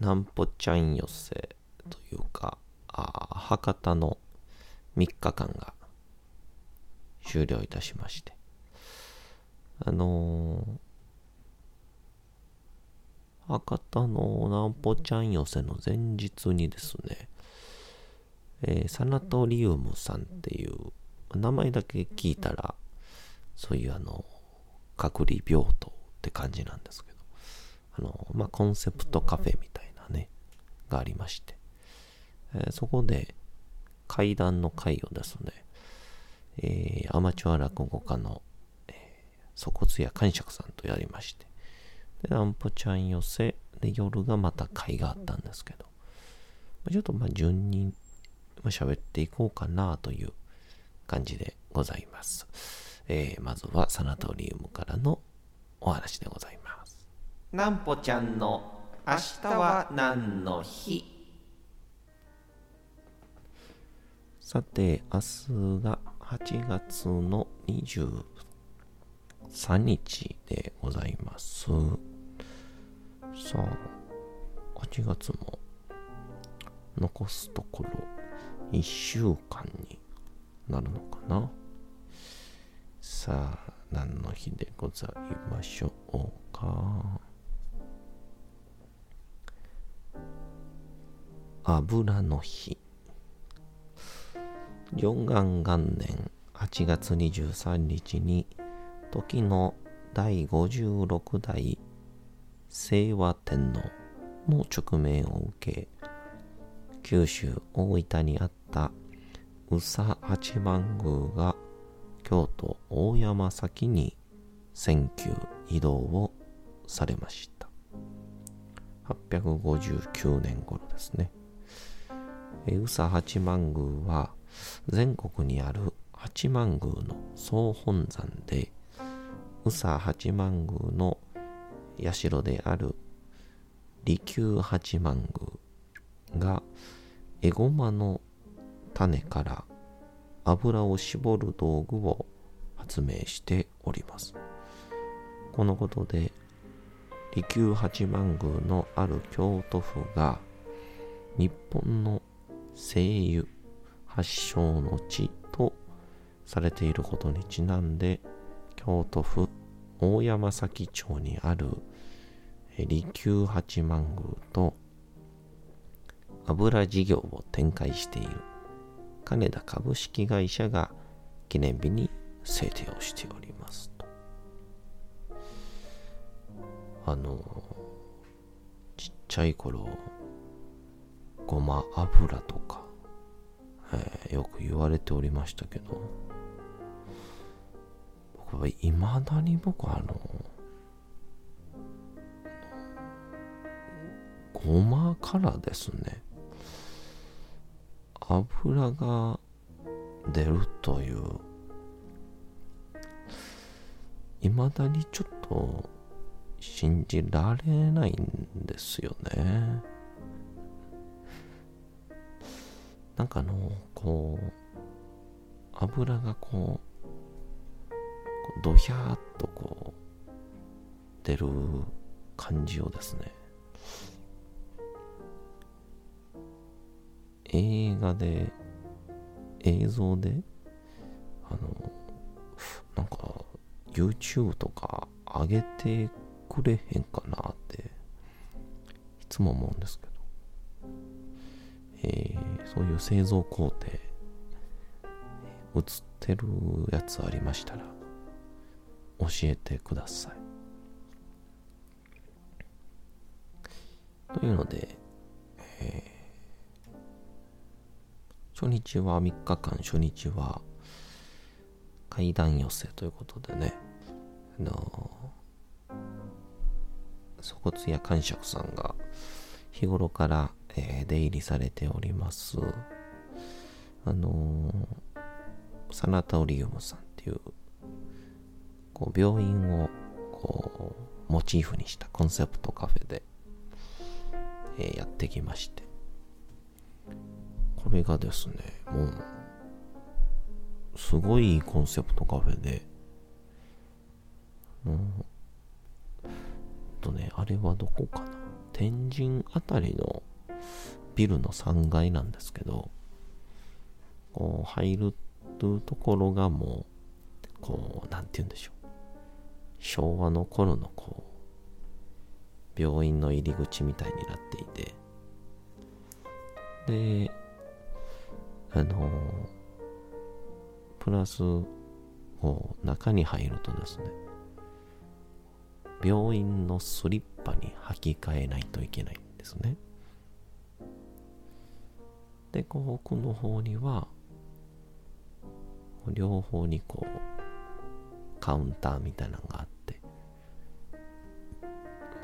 なんぽちゃん寄せというか、あ博多の3日間が終了いたしまして、あのー、博多のなんぽちゃん寄せの前日にですね、えー、サナトリウムさんっていう、名前だけ聞いたら、そういうあの、隔離病棟って感じなんですけど、あの、まあ、コンセプトカフェみたいな、がありまして、えー、そこで階段の会をですね、えー、アマチュア落語家の、えー、粗骨や感触さんとやりまして、で、アンポちゃん寄せ、で、夜がまた会があったんですけど、ちょっとまあ順に喋っていこうかなという感じでございます。えー、まずはサナトリウムからのお話でございます。なんぽちゃんの明日は何の日？さて、明日が8月の23日でございます。さあ、8月も残すところ1週間になるのかなさあ、何の日でございましょうか。油の日。四元元年8月23日に時の第56代清和天皇の直命を受け九州大分にあった宇佐八幡宮が京都大山崎に選挙移動をされました859年頃ですね宇佐八幡宮は全国にある八幡宮の総本山で宇佐八幡宮の社である利休八幡宮がエゴマの種から油を絞る道具を発明しております。このことで利休八幡宮のある京都府が日本の精油発祥の地とされていることにちなんで京都府大山崎町にある利休八幡宮と油事業を展開している金田株式会社が記念日に制定をしておりますと。あのちっちゃい頃ごま油とか、えー、よく言われておりましたけど僕はいまだに僕あのごまからですね油が出るといういまだにちょっと信じられないんですよね。なんかあの、こう、油がこう、ドヒャーっとこう、出る感じをですね、映画で、映像で、あの、なんか、YouTube とか上げてくれへんかなって、いつも思うんですけど、そういう製造工程、映ってるやつありましたら、教えてください。というので、えー初日は3日間、初日は階段寄せということでね、あの粗骨や感触さんが日頃から、えー、出入りされております、あのサナタオリウムさんっていうこう病院をこうモチーフにしたコンセプトカフェで、えー、やってきまして。これがですね、もう、すごいコンセプトカフェで、うん、とね、あれはどこかな？天神あたりのビルの3階なんですけど、こう、入るところがもう、こう、なんて言うんでしょう。昭和の頃のこう、病院の入り口みたいになっていて、で、あのプラスこう中に入るとですね病院のスリッパに履き替えないといけないんですねでこう奥の方には両方にこうカウンターみたいなのがあって、ま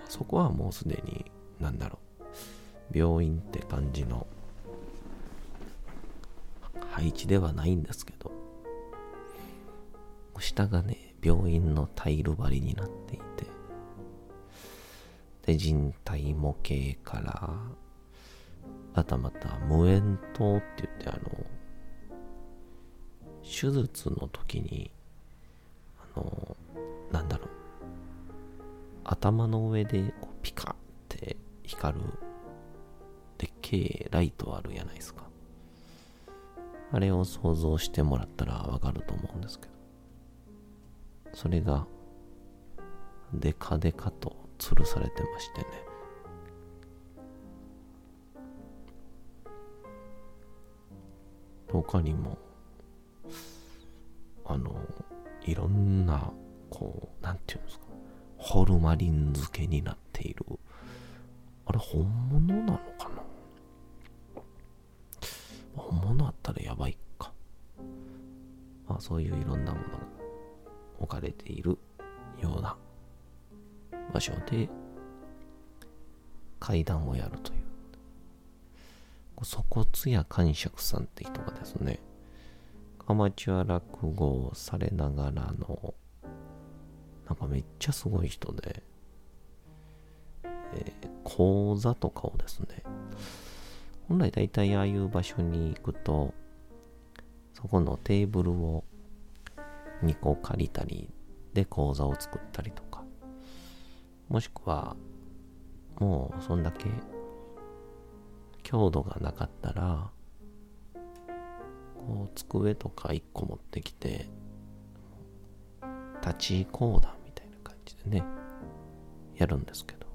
あ、そこはもうすでに何だろう病院って感じの配置ではないんですけど、下がね、病院のタイル張りになっていて、で、人体模型から、あとはまた無縁塔って言ってあの、手術の時に、あの、なんだろう、頭の上でこうピカって光るでっけえライトあるやないですか。あれを想像してもらったらわかると思うんですけど、それが、デカデカと吊るされてましてね。他にも、あの、いろんな、こう、なんていうんですか、ホルマリン漬けになっている、あれ本物なのかな？本物あったらやばいか。まあそういういろんなものが置かれているような場所で階段をやるという。粗骨や感触さんって人がですね、アマチュア落語をされながらの、なんかめっちゃすごい人で、えー、講座とかをですね、本来大体ああいう場所に行くと、そこのテーブルを2個借りたりで講座を作ったりとか、もしくは、もうそんだけ強度がなかったら、こう机とか1個持ってきて、立ち講談みたいな感じでね、やるんですけど、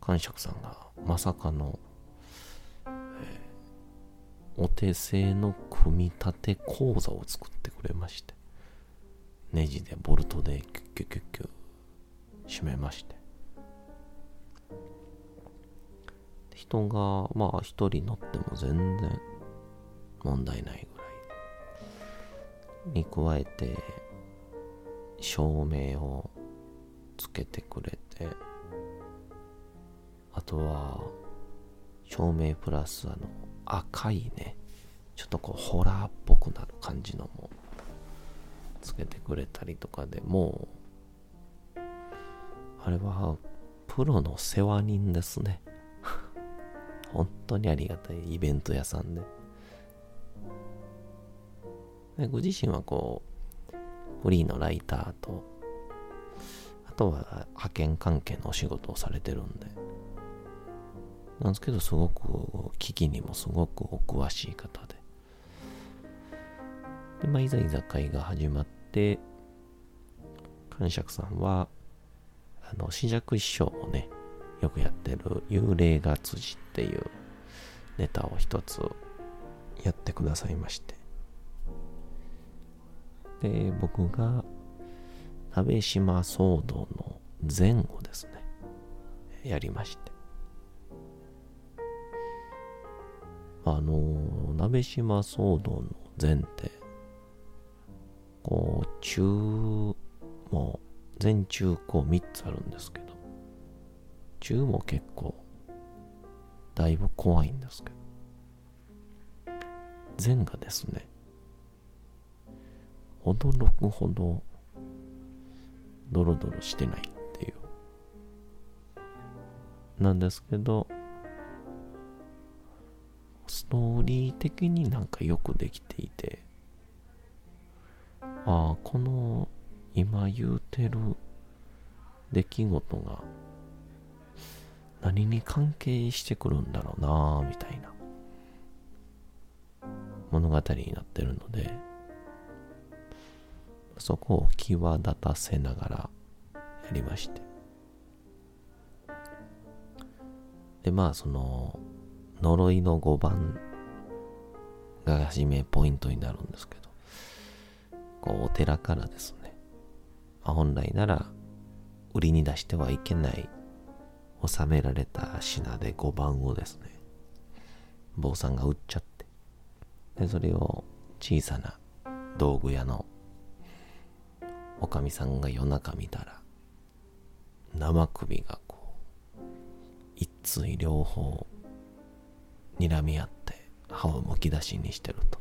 感触さんがまさかの、えー、お手製の組み立て講座を作ってくれましてネジでボルトでキュッキュッキュッキュッ締めまして。人がまあ一人乗っても全然問題ないぐらいに加えて照明をつけてくれてあとは、照明プラスあの、赤いね、ちょっとこう、ホラーっぽくなる感じのも、つけてくれたりとかでもう、あれは、プロの世話人ですね。本当にありがたいイベント屋さんで。でご自身はこう、フリーのライターと、あとは派遣関係のお仕事をされてるんで、なんですけど、すごく、危機にもすごくお詳しい方で。で、まあ、いざ居酒屋が始まって、感釈さんは、あの、新尺師匠もね、よくやってる幽霊が辻っていうネタを一つやってくださいまして。で、僕が、鍋島騒動の前後ですね、やりまして。あの、鍋島騒動の前って、こう、中、もう、前中高3つあるんですけど、中も結構、だいぶ怖いんですけど、前がですね、驚くほど、ドロドロしてないっていう。なんですけど、ストーリー的になんかよくできていて、ああ、この今言うてる出来事が何に関係してくるんだろうなみたいな。物語になってるので、そこを際立たせながらやりまして。で、まあ、その、呪いの5番が初めポイントになるんですけど、こう、お寺からですね、まあ、本来なら売りに出してはいけない収められた品で5番をですね、坊さんが売っちゃって、で、それを小さな道具屋のおかみさんが夜中見たら、生首がこう、一対両方、睨み合って歯をむき出しにしてると。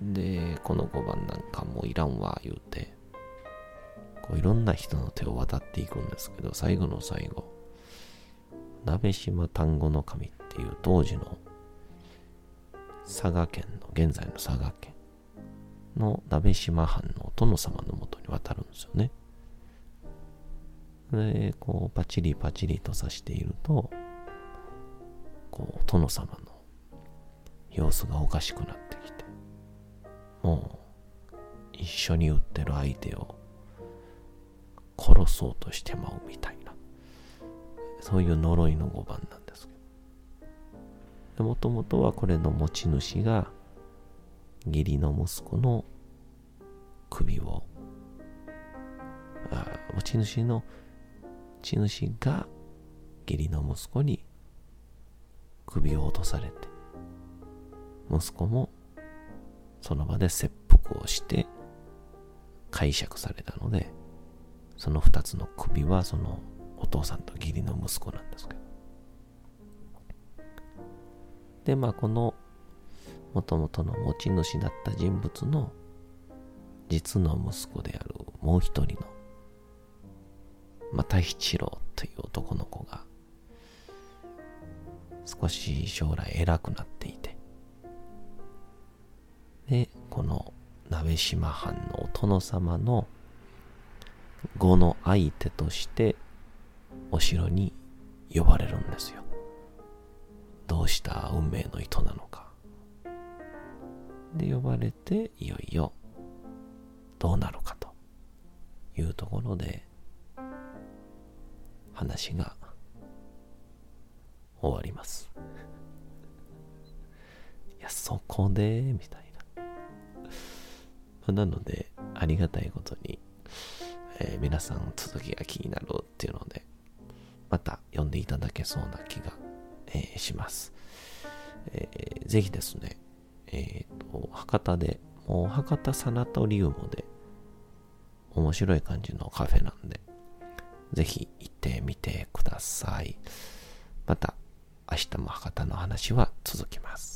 で、この5番なんかもういらんわ、言うて、こういろんな人の手を渡っていくんですけど、最後の最後、鍋島丹後の神っていう当時の佐賀県の、現在の佐賀県の鍋島藩のお殿様のもとに渡るんですよね。で、こう、パチリパチリとさしていると、こう、殿様の様子がおかしくなってきて、もう、一緒に売ってる相手を殺そうとしてまうみたいな、そういう呪いの5番なんですけど。もともとはこれの持ち主が、義理の息子の首を、あ持ち主の、持ち主が義理の息子に首を落とされて、息子もその場で切腹をして解釈されたので、その二つの首はそのお父さんと義理の息子なんですけど。で、まあこのもともとの持ち主だった人物の実の息子であるもう一人の又七郎という男の子が少し将来偉くなっていてでこの鍋島藩のお殿様の後の相手としてお城に呼ばれるんですよ。どうした運命の糸なのか。で呼ばれていよいよどうなるかというところで話が終わります。いやそこでみたいな。なのでありがたいことに、えー、皆さん続きが気になるっていうのでまた読んでいただけそうな気が、えー、します、えー、ぜひですねえっ、ー、と、博多で、もう博多サナトリウムで、面白い感じのカフェなんで、ぜひ行ってみてください。また、明日も博多の話は続きます。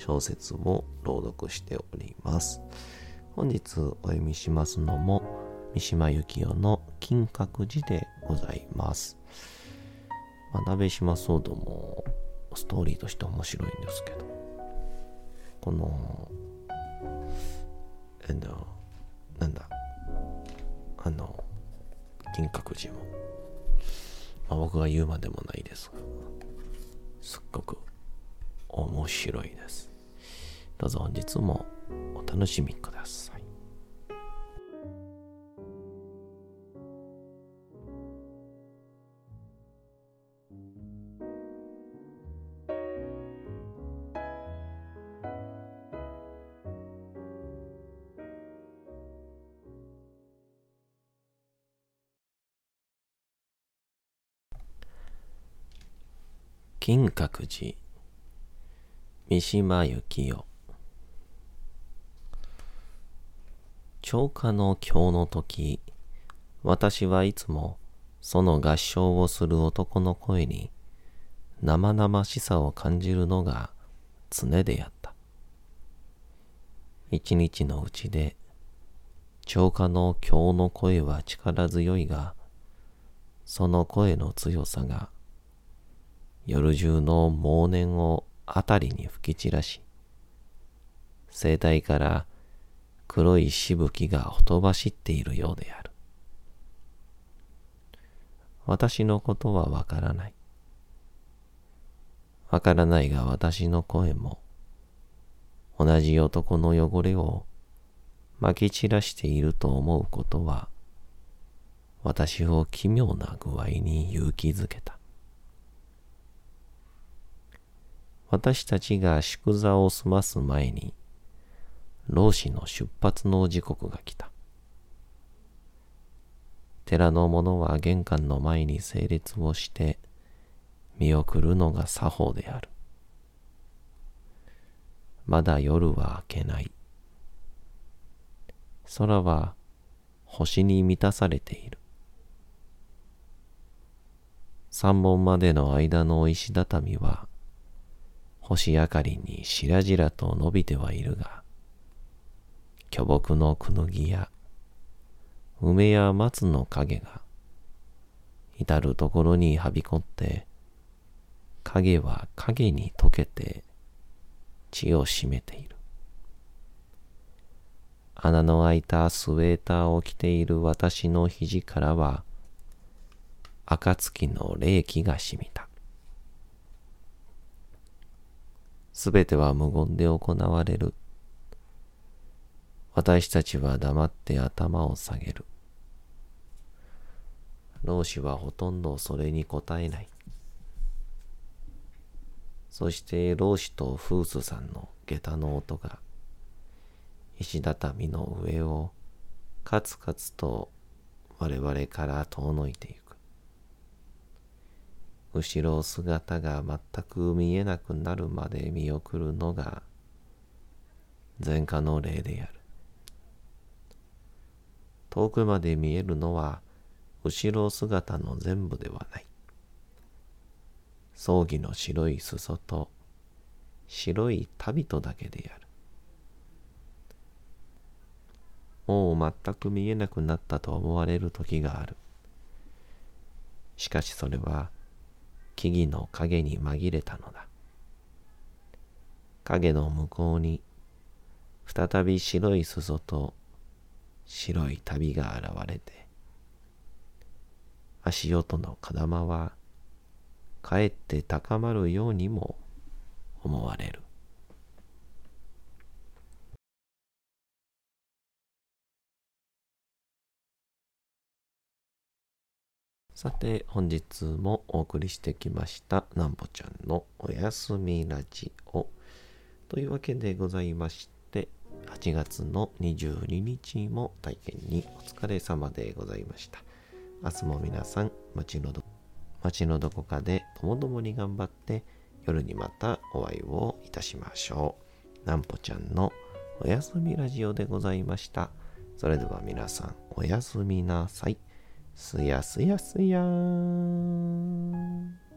小説を朗読しております。本日お読みしますのも三島由紀夫の金閣寺でございます。まあ、鍋島騒動もストーリーとして面白いんですけど、この、えんだ、なんだ、あの、金閣寺も、まあ、僕が言うまでもないですが、すっごく面白いです。どうぞ本日もお楽しみください。金閣寺三島由紀夫超過の今日の時、私はいつもその合唱をする男の声に生々しさを感じるのが常であった。一日のうちで、超過の今日の声は力強いが、その声の強さが、夜中の猛念をあたりに吹き散らし、声帯から黒いしぶきがほとばしっているようである。私のことはわからない。わからないが私の声も同じ男の汚れをまき散らしていると思うことは私を奇妙な具合に勇気づけた。私たちが宿座を済ます前に老子の出発の時刻が来た。寺の者は玄関の前に整列をして見送るのが作法である。まだ夜は明けない。空は星に満たされている。三本までの間の石畳は星明かりにしらじらと伸びてはいるが、巨木のくぬぎや梅や松の影が至るところにはびこって影は影に溶けて血を占めている。穴の開いたスウェーターを着ている私の肘からは暁の霊気がしみた。すべては無言で行われる。私たちは黙って頭を下げる。老子はほとんどそれに答えない。そして老子とフースさんの下駄の音が石畳の上をカツカツと我々から遠のいていく。後ろ姿が全く見えなくなるまで見送るのが前科の例である。遠くまで見えるのは後ろ姿の全部ではない。葬儀の白い裾と白い旅人だけである。もう全く見えなくなったと思われる時がある。しかしそれは木々の影に紛れたのだ。影の向こうに再び白い裾と白い旅が現れて、足音の風間はかえって高まるようにも思われる。さて本日もお送りしてきましたなんぼちゃんのおやすみラジオというわけでございまして8月の22日も大変にお疲れ様でございました。明日も皆さん、街のど街のどこかでともどもに頑張って夜にまたお会いをいたしましょう。なんぽちゃんのおやすみラジオでございました。それでは皆さんおやすみなさい。すやすやすやーん。